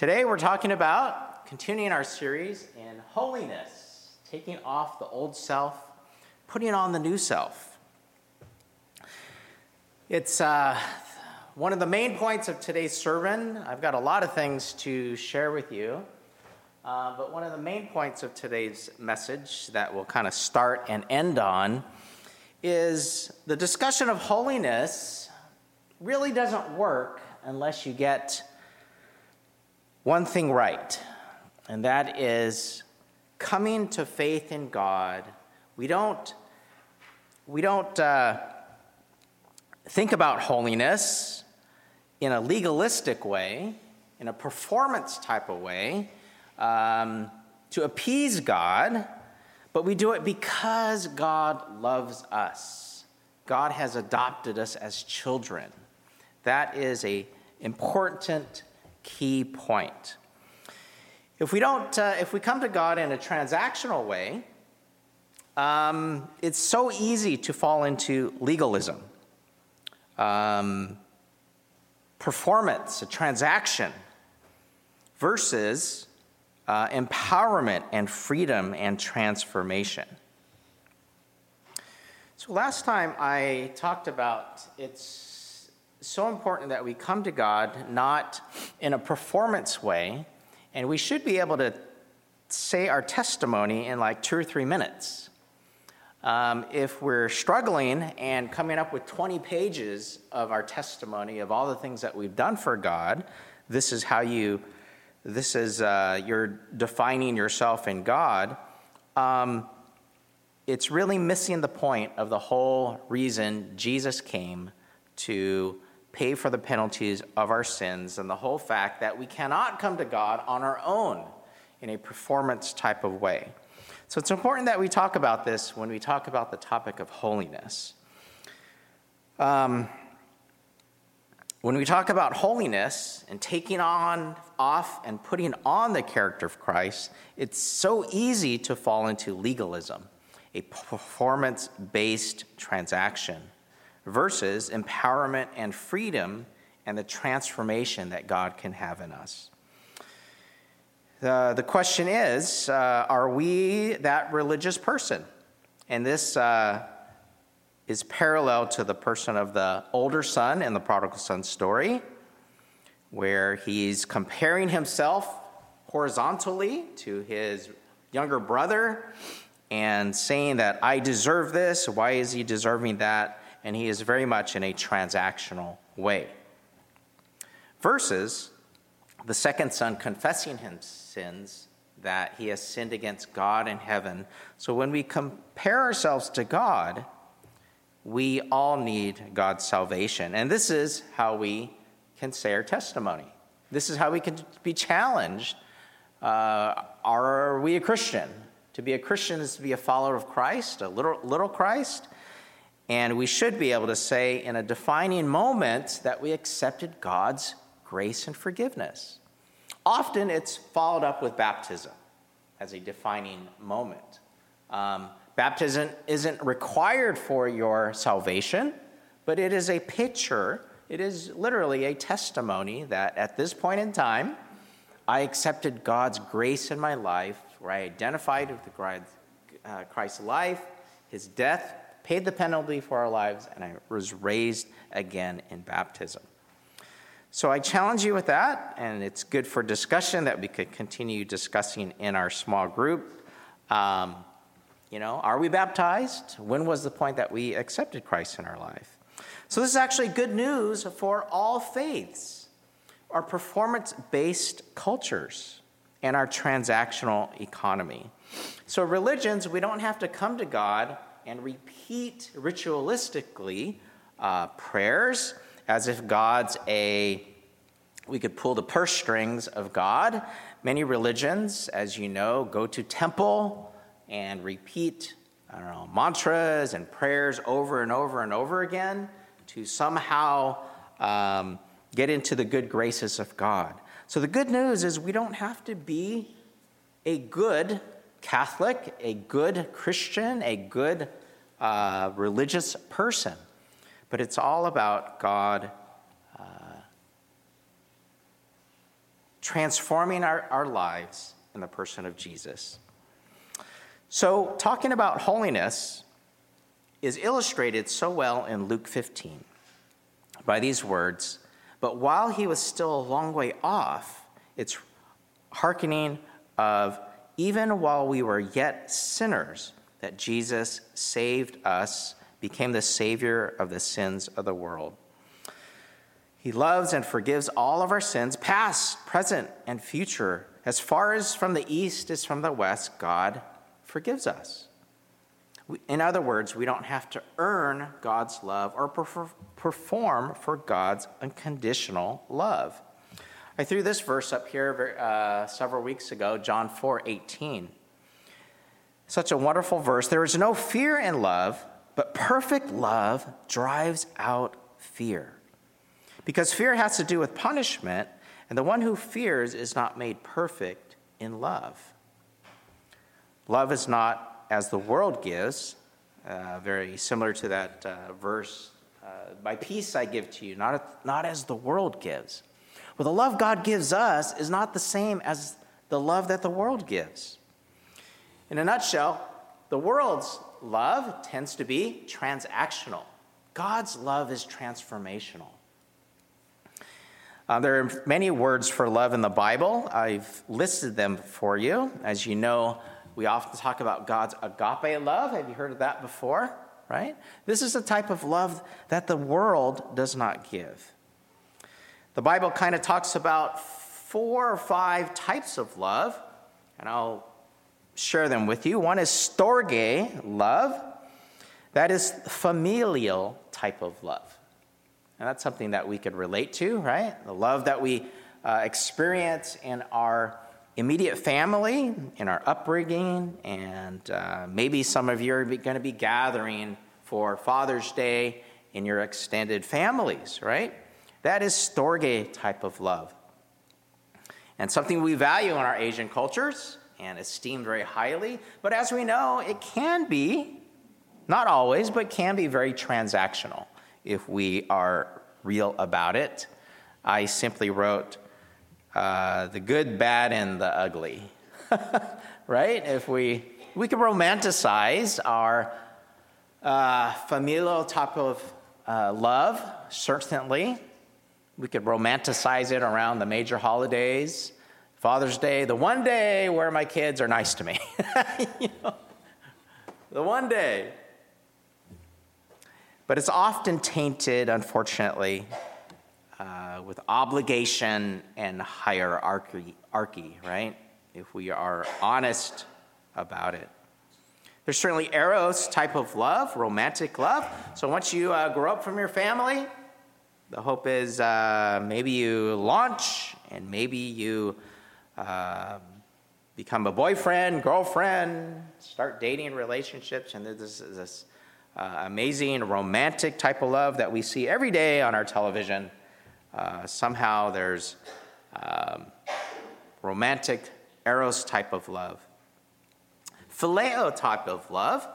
Today we're talking about continuing our series in holiness, taking off the old self, putting on the new self. It's uh, one of the main points of today's sermon. I've got a lot of things to share with you, uh, but one of the main points of today's message that we'll kind of start and end on is the discussion of holiness really doesn't work unless you get one thing right, and that is coming to faith in God. We don't, we don't uh, think about holiness in a legalistic way, in a performance type of way, um, to appease God, but we do it because God loves us. God has adopted us as children. That is a important key point. If we don't, uh, if we come to God in a transactional way, um, it's so easy to fall into legalism, um, performance, a transaction, versus uh, empowerment and freedom and transformation. So, last time I talked about it's so important that we come to God not in a performance way, and we should be able to say our testimony in like two or three minutes. Um, if we're struggling and coming up with 20 pages of our testimony of all the things that we've done for God, this is how you, this is, uh, you're defining yourself in God. Um, it's really missing the point of the whole reason Jesus came to pay for the penalties of our sins, and the whole fact that we cannot come to God on our own in a performance type of way. So it's important that we talk about this when we talk about the topic of holiness. Um, when we talk about holiness and taking on off and putting on the character of Christ, it's so easy to fall into legalism, a performance based transaction versus empowerment and freedom and the transformation that God can have in us. The, the question is uh, are we that religious person? And this uh, is parallel to the person of the older son in the prodigal son story, where he's comparing himself horizontally to his younger brother and saying that I deserve this. Why is he deserving that? And he is very much in a transactional way. Versus the second son confessing his sins that he has sinned against God and heaven. So when we compare ourselves to God, we all need God's salvation. And this is how we can say our testimony. This is how we can be challenged. Uh, are we a Christian? To be a Christian is to be a follower of Christ, a little, little Christ. And we should be able to say in a defining moment that we accepted God's grace and forgiveness. Often it's followed up with baptism as a defining moment. Um, baptism isn't required for your salvation, but it is a picture, it is literally a testimony that at this point in time, I accepted God's grace in my life, where I identified with the uh, Christ's life, his death, paid the penalty for our lives, and I was raised again in baptism. So I challenge you with that, and it's good for discussion that we could continue discussing in our small group. Um, you know, are we baptized? When was the point that we accepted Christ in our life? So this is actually good news for all faiths, our performance based cultures, and our transactional economy. So, religions, we don't have to come to God and repeat ritualistically uh, prayers as if God's a, we could pull the purse strings of God. Many religions, as you know, go to temple and repeat, I don't know, mantras and prayers over and over and over again to somehow um, get into the good graces of God. So the good news is we don't have to be a good Catholic, a good Christian, a good uh, religious person, but it's all about God uh, transforming our, our lives in the person of Jesus. So, talking about holiness is illustrated so well in Luke 15 by these words But while he was still a long way off, it's hearkening of even while we were yet sinners, that Jesus saved us, became the Savior of the sins of the world. He loves and forgives all of our sins, past, present, and future. As far as from the east is from the west, God forgives us. In other words, we don't have to earn God's love or perform for God's unconditional love. I threw this verse up here uh, several weeks ago, John 4 18. Such a wonderful verse. There is no fear in love, but perfect love drives out fear. Because fear has to do with punishment, and the one who fears is not made perfect in love. Love is not as the world gives, uh, very similar to that uh, verse, uh, My peace I give to you, not, not as the world gives. Well, the love God gives us is not the same as the love that the world gives. In a nutshell, the world's love tends to be transactional. God's love is transformational. Uh, there are many words for love in the Bible. I've listed them for you. As you know, we often talk about God's agape love. Have you heard of that before? Right? This is a type of love that the world does not give. The Bible kind of talks about four or five types of love, and I'll share them with you. One is storge love, that is familial type of love. And that's something that we could relate to, right? The love that we uh, experience in our immediate family, in our upbringing, and uh, maybe some of you are going to be gathering for Father's Day in your extended families, right? That is storge type of love. And something we value in our Asian cultures and esteemed very highly. But as we know, it can be, not always, but can be very transactional if we are real about it. I simply wrote uh, the good, bad, and the ugly. right? If we we can romanticize our uh, familial type of uh, love, certainly. We could romanticize it around the major holidays, Father's Day, the one day where my kids are nice to me. you know, the one day. But it's often tainted, unfortunately, uh, with obligation and hierarchy, right? If we are honest about it. There's certainly eros type of love, romantic love. So once you uh, grow up from your family, the hope is uh, maybe you launch and maybe you uh, become a boyfriend, girlfriend, start dating relationships, and this is this uh, amazing romantic type of love that we see every day on our television. Uh, somehow there's um, romantic eros type of love. Phileo type of love.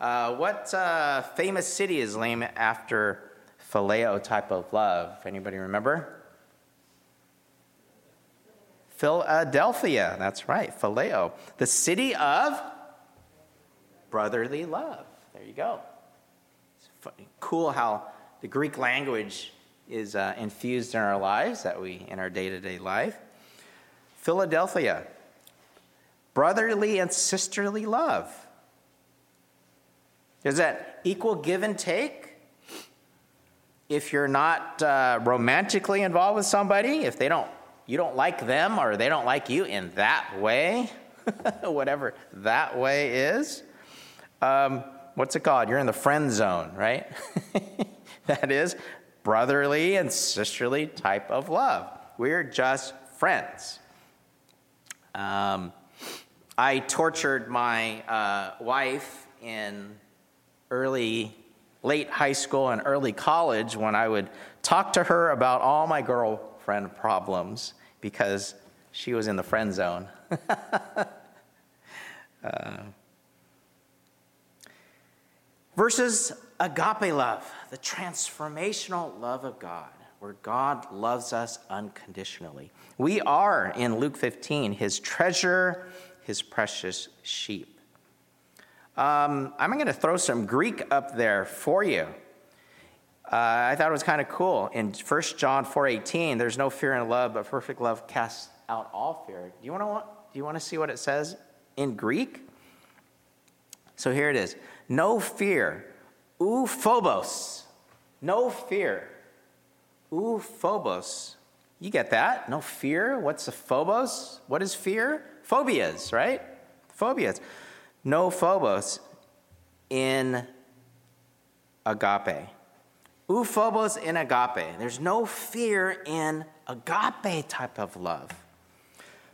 Uh, what uh, famous city is named after phileo type of love? Anybody remember? Philadelphia. That's right, phileo. The city of brotherly love. There you go It's cool how the Greek language is uh, infused in our lives, that we in our day to day life. Philadelphia, brotherly and sisterly love. Is that equal give and take? If you're not uh, romantically involved with somebody, if they don't, you don't like them or they don't like you in that way, whatever that way is. Um, what's it called? You're in the friend zone, right? that is brotherly and sisterly type of love. We're just friends. Um, I tortured my uh, wife in early, late high school and early college when I would talk to her about all my girlfriend problems because she was in the friend zone. uh, versus agape love, the transformational love of God, where God loves us unconditionally. We are, in Luke 15, his treasure, his precious sheep. Um, I'm going to throw some Greek up there for you. Uh, I thought it was kind of cool. In 1 John 4:18, there's no fear in love, but perfect love casts out all fear. Do you want to do you want to see what it says in Greek? So here it is. No fear. Ou phobos. No fear. Ou phobos. You get that? No fear. What's a phobos? What is fear? Phobias, right? Phobias. No phobos in agape. Ou phobos in agape. There's no fear in agape type of love.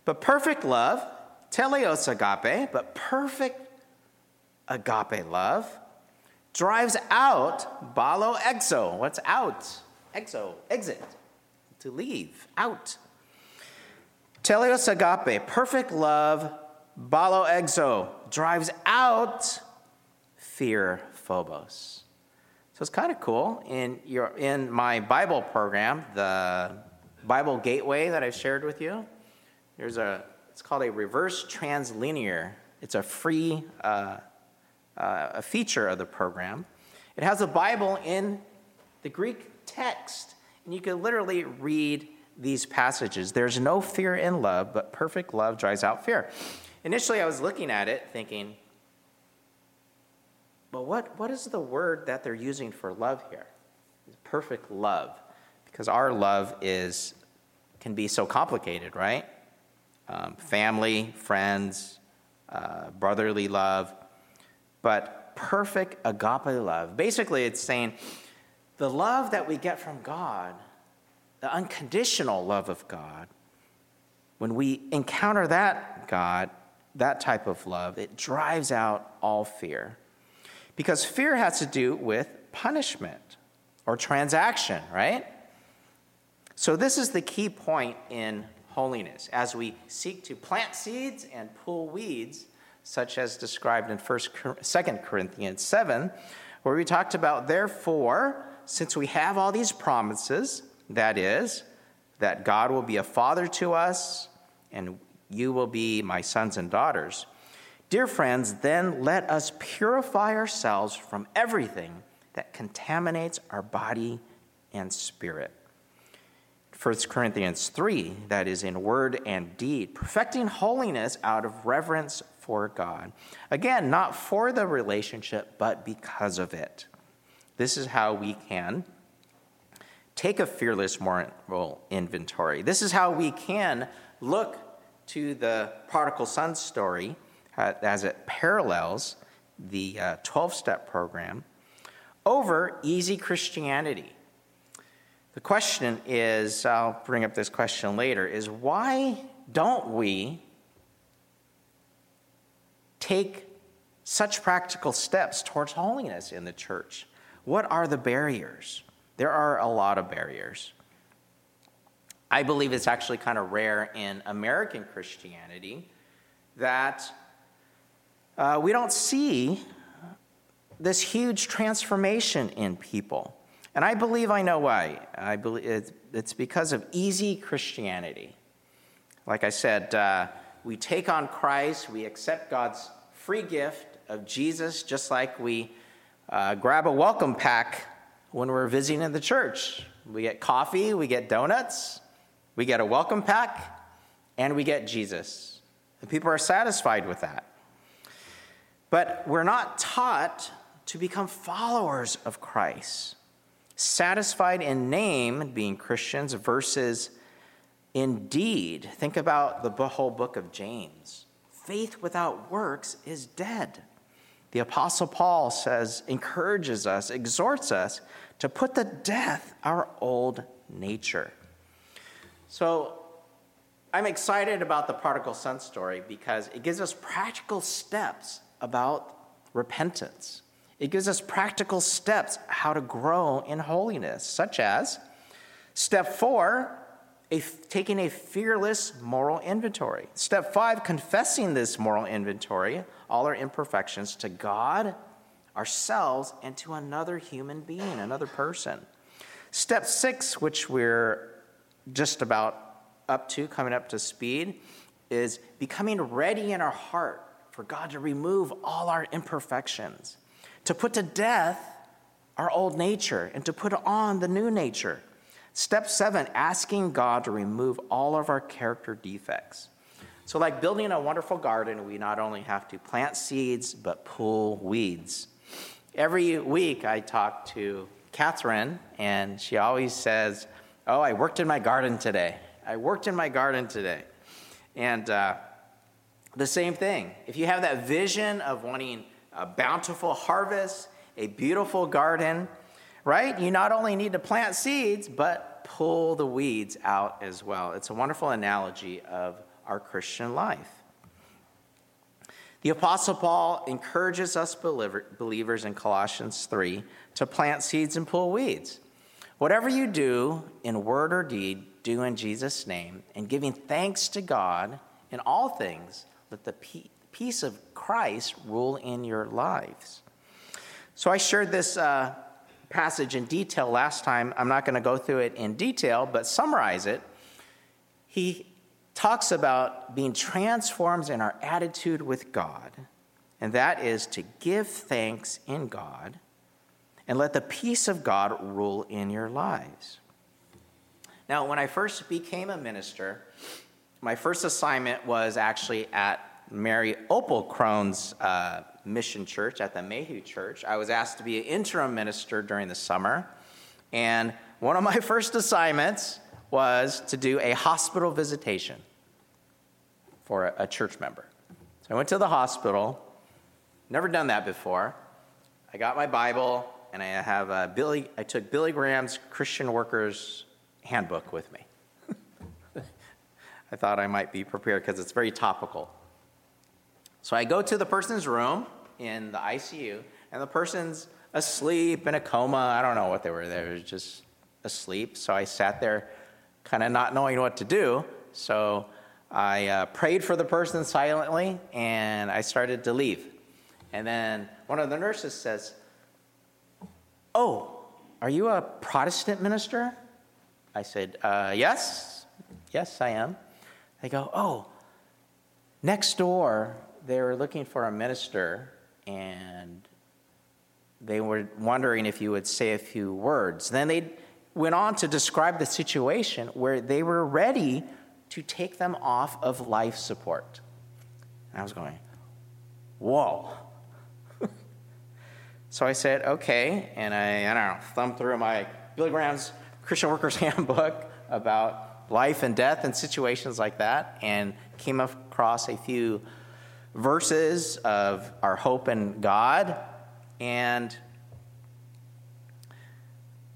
But perfect love, teleos agape, but perfect agape love drives out balo exo. What's out? Exo, exit, to leave, out. Teleos agape, perfect love, balo exo, drives out fear phobos. So it's kind of cool. In, your, in my Bible program, the Bible Gateway that I've shared with you, there's a, it's called a reverse interlinear. It's a free uh, uh, a feature of the program. It has a Bible in the Greek text, and you can literally read these passages. There's no fear in love, but perfect love drives out fear. Initially, I was looking at it thinking, well, what, what is the word that they're using for love here? Perfect love. Because our love is can be so complicated, right? Um, family, friends, uh, brotherly love but perfect agape love. Basically, it's saying the love that we get from God, the unconditional love of God, when we encounter that God, that type of love, it drives out all fear. Because fear has to do with punishment or transaction, right? So, this is the key point in holiness. As we seek to plant seeds and pull weeds, such as described in 1st, 2 Corinthians 7, where we talked about, therefore, since we have all these promises, that is, that God will be a father to us, and you will be my sons and daughters. Dear friends, then let us purify ourselves from everything that contaminates our body and spirit. 1 Corinthians 3, that is in word and deed, perfecting holiness out of reverence for God. Again, not for the relationship, but because of it. This is how we can take a fearless moral inventory. This is how we can look to the prodigal son story as it parallels the 12 uh, step program over easy Christianity. The question is I'll bring up this question later is why don't we take such practical steps towards holiness in the church? What are the barriers? There are a lot of barriers. I believe it's actually kind of rare in American Christianity that uh, we don't see this huge transformation in people. And I believe I know why. I believe it's because of easy Christianity. Like I said, uh, we take on Christ, we accept God's free gift of Jesus, just like we uh, grab a welcome pack when we're visiting the church. We get coffee, we get donuts, we get a welcome pack, and we get Jesus. And people are satisfied with that. But we're not taught to become followers of Christ, satisfied in name, being Christians, versus in deed. Think about the whole book of James. Faith without works is dead. The Apostle Paul says, encourages us, exhorts us to put to death our old nature. So I'm excited about the prodigal son story because it gives us practical steps about repentance. It gives us practical steps how to grow in holiness, such as step four, a, taking a fearless moral inventory. Step five, confessing this moral inventory, all our imperfections, to God, ourselves, and to another human being, another person. Step six, which we're just about up to, coming up to speed, is becoming ready in our heart for God to remove all our imperfections, to put to death our old nature, and to put on the new nature. Step seven, asking God to remove all of our character defects. So, like building a wonderful garden, we not only have to plant seeds, but pull weeds. Every week, I talk to Catherine, and she always says, Oh, I worked in my garden today. I worked in my garden today. And uh, the same thing. If you have that vision of wanting a bountiful harvest, a beautiful garden, right? You not only need to plant seeds, but pull the weeds out as well. It's a wonderful analogy of our Christian life. The Apostle Paul encourages us believers in Colossians 3 to plant seeds and pull weeds. Whatever you do in word or deed, do in Jesus' name, and giving thanks to God in all things, let the peace of Christ rule in your lives. So I shared this uh, passage in detail last time. I'm not going to go through it in detail, but summarize it. He talks about being transformed in our attitude with God, and that is to give thanks in God and let the peace of God rule in your lives. Now, when I first became a minister, my first assignment was actually at Mary Opal Crone's uh, mission church at the Mayhew Church. I was asked to be an interim minister during the summer, and one of my first assignments was to do a hospital visitation for a, a church member. So I went to the hospital, never done that before. I got my Bible, and I have Billy. I took Billy Graham's Christian Workers Handbook with me. I thought I might be prepared because it's very topical. So I go to the person's room in the ICU, and the person's asleep in a coma. I don't know what they were. They were just asleep. So I sat there, kind of not knowing what to do. So I uh, prayed for the person silently and I started to leave. And then one of the nurses says, Oh, are you a Protestant minister? I said, uh, Yes, yes, I am. They go, Oh, next door, they were looking for a minister and they were wondering if you would say a few words. Then they went on to describe the situation where they were ready to take them off of life support. And I was going, whoa. so I said, okay. And I, I don't know, thumbed through my Billy Graham's Christian Workers Handbook about life and death and situations like that and came across a few verses of our hope in God. And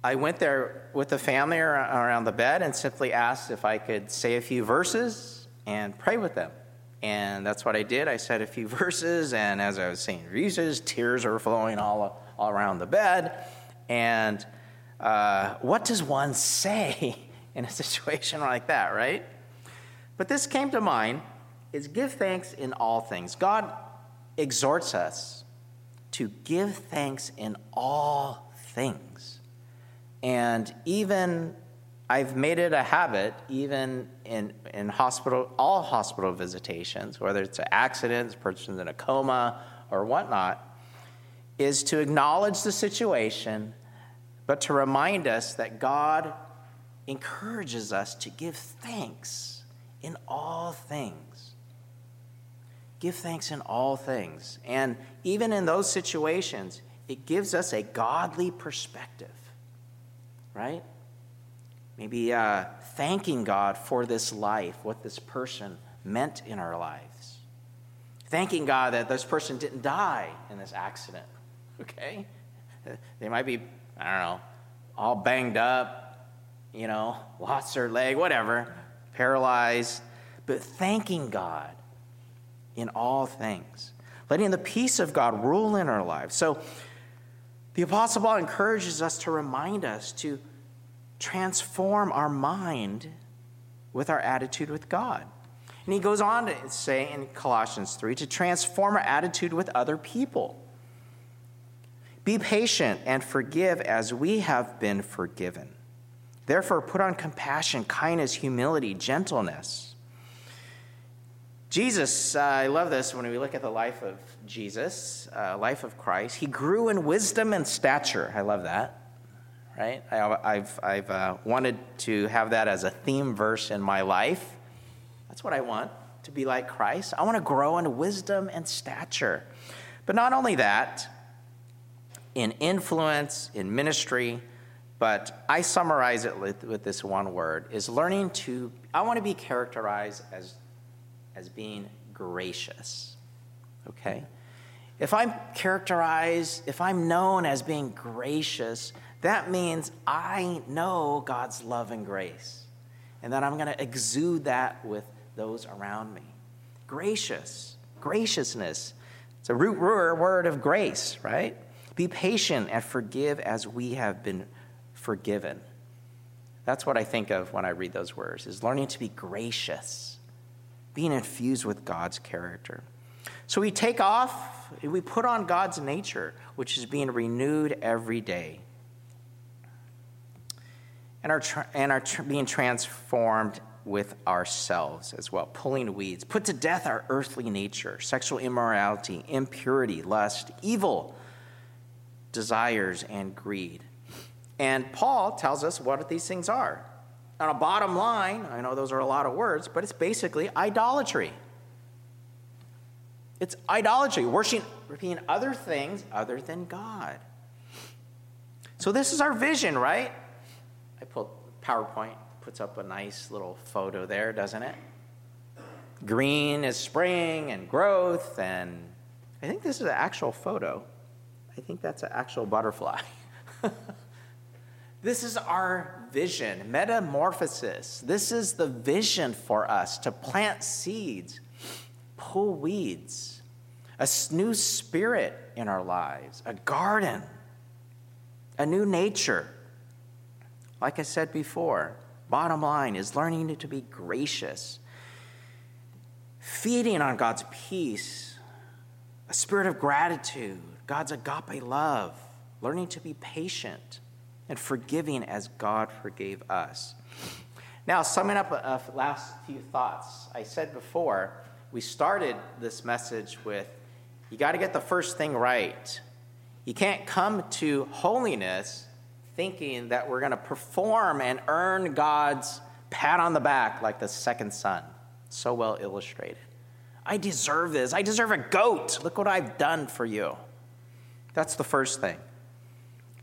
I went there with the family around the bed and simply asked if I could say a few verses and pray with them. And that's what I did. I said a few verses, and as I was saying verses, tears were flowing all, all around the bed. And uh, what does one say in a situation like that, right? But this came to mind is give thanks in all things. God exhorts us to give thanks in all things. And even I've made it a habit, even in, in hospital, all hospital visitations, whether it's an accident, person's in a coma, or whatnot, is to acknowledge the situation, but to remind us that God encourages us to give thanks in all things. Give thanks in all things. And even in those situations, it gives us a godly perspective right? Maybe uh, thanking God for this life, what this person meant in our lives. Thanking God that this person didn't die in this accident, okay? They might be, I don't know, all banged up, you know, lost their leg, whatever, paralyzed, but thanking God in all things, letting the peace of God rule in our lives. So, the Apostle Paul encourages us to remind us to transform our mind with our attitude with God. And he goes on to say in Colossians 3 to transform our attitude with other people. Be patient and forgive as we have been forgiven. Therefore, put on compassion, kindness, humility, gentleness. Jesus, uh, I love this when we look at the life of Jesus, uh, life of Christ. He grew in wisdom and stature. I love that, right? I, have I've uh, wanted to have that as a theme verse in my life. That's what I want to be like Christ. I want to grow in wisdom and stature. But not only that, in influence, in ministry, but I summarize it with, with this one word is learning to, I want to be characterized as, as being gracious. Okay? If I'm characterized, if I'm known as being gracious, that means I know God's love and grace. And that I'm going to exude that with those around me. Gracious, graciousness. It's a root word of grace, right? Be patient and forgive as we have been forgiven. That's what I think of when I read those words, is learning to be gracious, being infused with God's character. So we take off, we put on God's nature, which is being renewed every day. And are, and are being transformed with ourselves as well, pulling weeds. Put to death our earthly nature, sexual immorality, impurity, lust, evil desires, and greed. And Paul tells us what these things are. On a bottom line, I know those are a lot of words, but it's basically idolatry. It's idolatry, worshiping other things other than God. So this is our vision, right? I pulled PowerPoint puts up a nice little photo there, doesn't it? Green is spring and growth, and I think this is an actual photo. I think that's an actual butterfly. This is our vision, metamorphosis. This is the vision for us to plant seeds, pull weeds, a new spirit in our lives, a garden, a new nature. Like I said before, bottom line is learning to be gracious, feeding on God's peace, a spirit of gratitude, God's agape love, learning to be patient and forgiving as God forgave us. Now, summing up a, a last few thoughts. I said before, we started this message with you got to get the first thing right. You can't come to holiness thinking that we're going to perform and earn God's pat on the back like the second son. So well illustrated. I deserve this. I deserve a goat. Look what I've done for you. That's the first thing.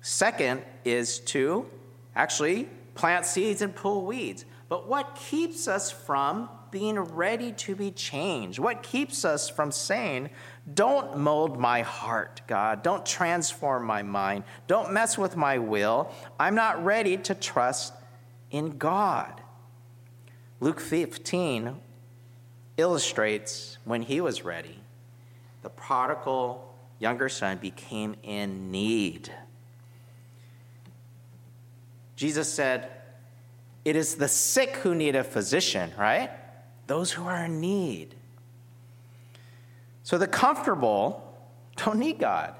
Second is to actually plant seeds and pull weeds. But what keeps us from being ready to be changed? What keeps us from saying, Don't mold my heart, God. Don't transform my mind. Don't mess with my will. I'm not ready to trust in God. Luke 15 illustrates when he was ready, the prodigal younger son became in need. Jesus said, It is the sick who need a physician, right? Those who are in need. So the comfortable don't need God.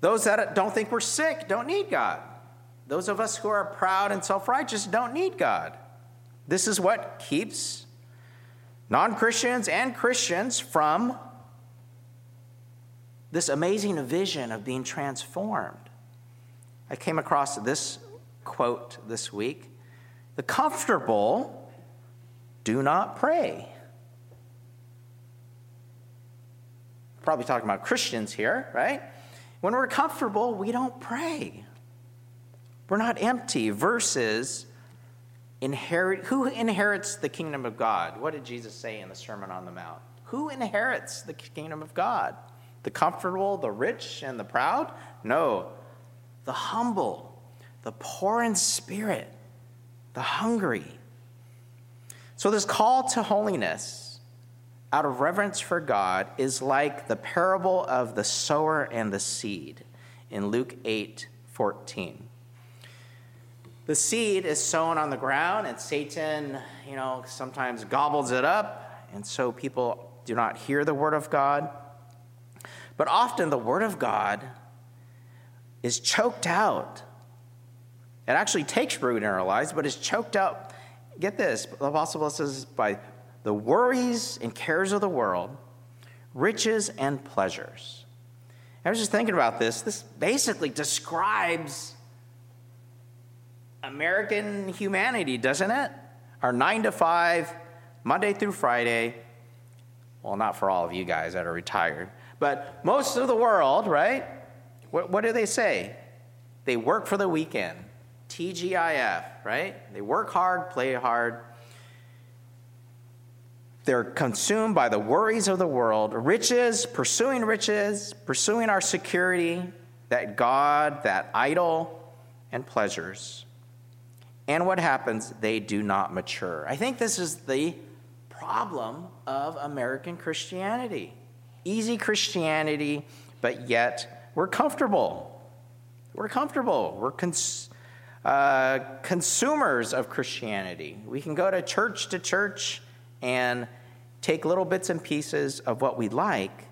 Those that don't think we're sick don't need God. Those of us who are proud and self righteous don't need God. This is what keeps non Christians and Christians from this amazing vision of being transformed. I came across this quote this week The comfortable do not pray. Probably talking about Christians here, right? When we're comfortable, we don't pray. We're not empty versus inherit who inherits the kingdom of God? What did Jesus say in the Sermon on the Mount? Who inherits the kingdom of God? The comfortable, the rich, and the proud? No, the humble, the poor in spirit, the hungry. So, this call to holiness out of reverence for God is like the parable of the sower and the seed in Luke 8 14. The seed is sown on the ground, and Satan, you know, sometimes gobbles it up, and so people do not hear the word of God. But often the word of God is choked out It actually takes root in our lives, but is choked up. Get this the Apostle says, by the worries and cares of the world, riches and pleasures. I was just thinking about this. This basically describes American humanity, doesn't it? Our nine to five, Monday through Friday. Well, not for all of you guys that are retired, but most of the world, right? What, what do they say? They work for the weekend. TGIF, right? They work hard, play hard. They're consumed by the worries of the world, riches, pursuing riches, pursuing our security, that God, that idol, and pleasures. And what happens? They do not mature. I think this is the problem of American Christianity. Easy Christianity, but yet we're comfortable. We're comfortable. We're cons- uh, consumers of Christianity. We can go to church to church and take little bits and pieces of what we like,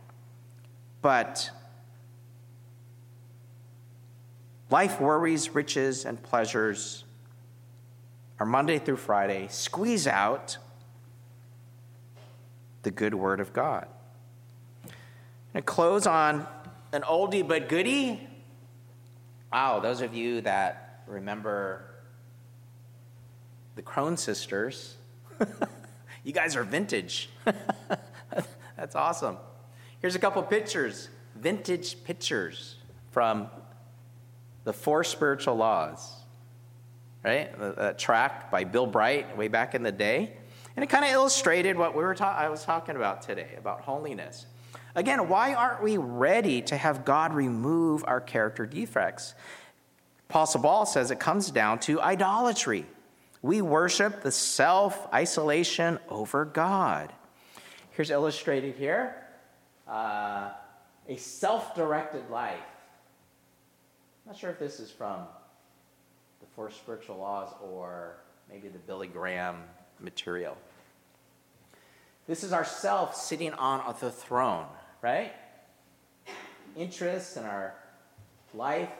but life worries, riches, and pleasures are Monday through Friday squeeze out the good word of God. And close on an oldie but goodie. Wow, those of you that remember the Crone sisters, you guys are vintage. That's awesome. Here's a couple pictures, vintage pictures from the Four Spiritual Laws, right? That track by Bill Bright way back in the day. And it kind of illustrated what we were ta- I was talking about today about holiness. Again, why aren't we ready to have God remove our character defects? Apostle Paul says it comes down to idolatry. We worship the self isolation over God. Here's illustrated here uh, a self directed life. I'm not sure if this is from the Four Spiritual Laws or maybe the Billy Graham material. This is ourself sitting on the throne, right? Interests in our life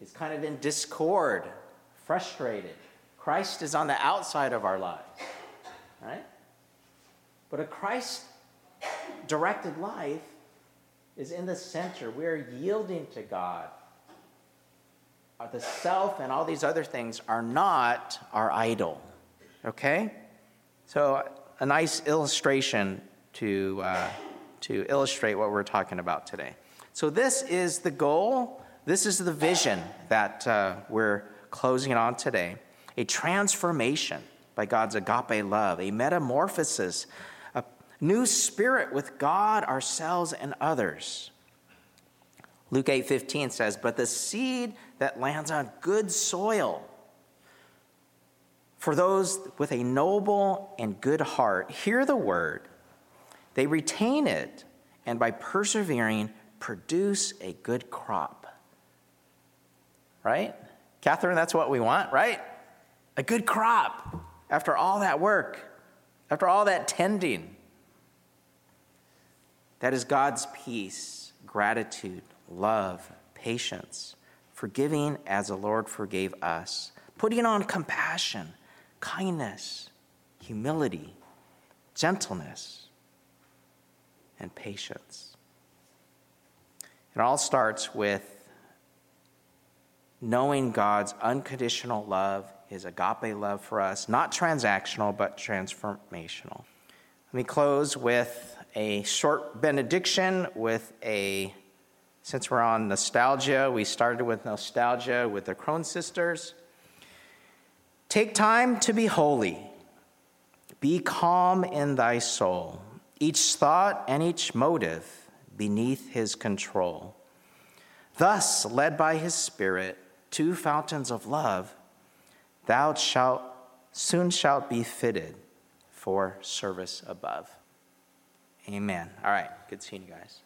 is kind of in discord, frustrated. Christ is on the outside of our lives, right? But a Christ directed life is in the center. We are yielding to God. Uh, the self and all these other things are not our idol. Okay? So, a nice illustration to, uh, to illustrate what we're talking about today. So, this is the goal, this is the vision that uh, we're closing on today a transformation by God's agape love, a metamorphosis, a new spirit with God, ourselves, and others. Luke 8:15 says, "But the seed that lands on good soil for those with a noble and good heart hear the word, they retain it, and by persevering, produce a good crop. Right? Catherine, that's what we want, right? A good crop after all that work, after all that tending. That is God's peace, gratitude, love, patience, forgiving as the Lord forgave us, putting on compassion kindness, humility, gentleness, and patience. It all starts with knowing God's unconditional love, his agape love for us, not transactional, but transformational. Let me close with a short benediction with a since we're on nostalgia, we started with nostalgia with the Crone sisters. Take time to be holy. Be calm in thy soul, each thought and each motive beneath his control. Thus, led by his Spirit to fountains of love, thou shalt soon shalt be fitted for service above. Amen. All right, good seeing you guys.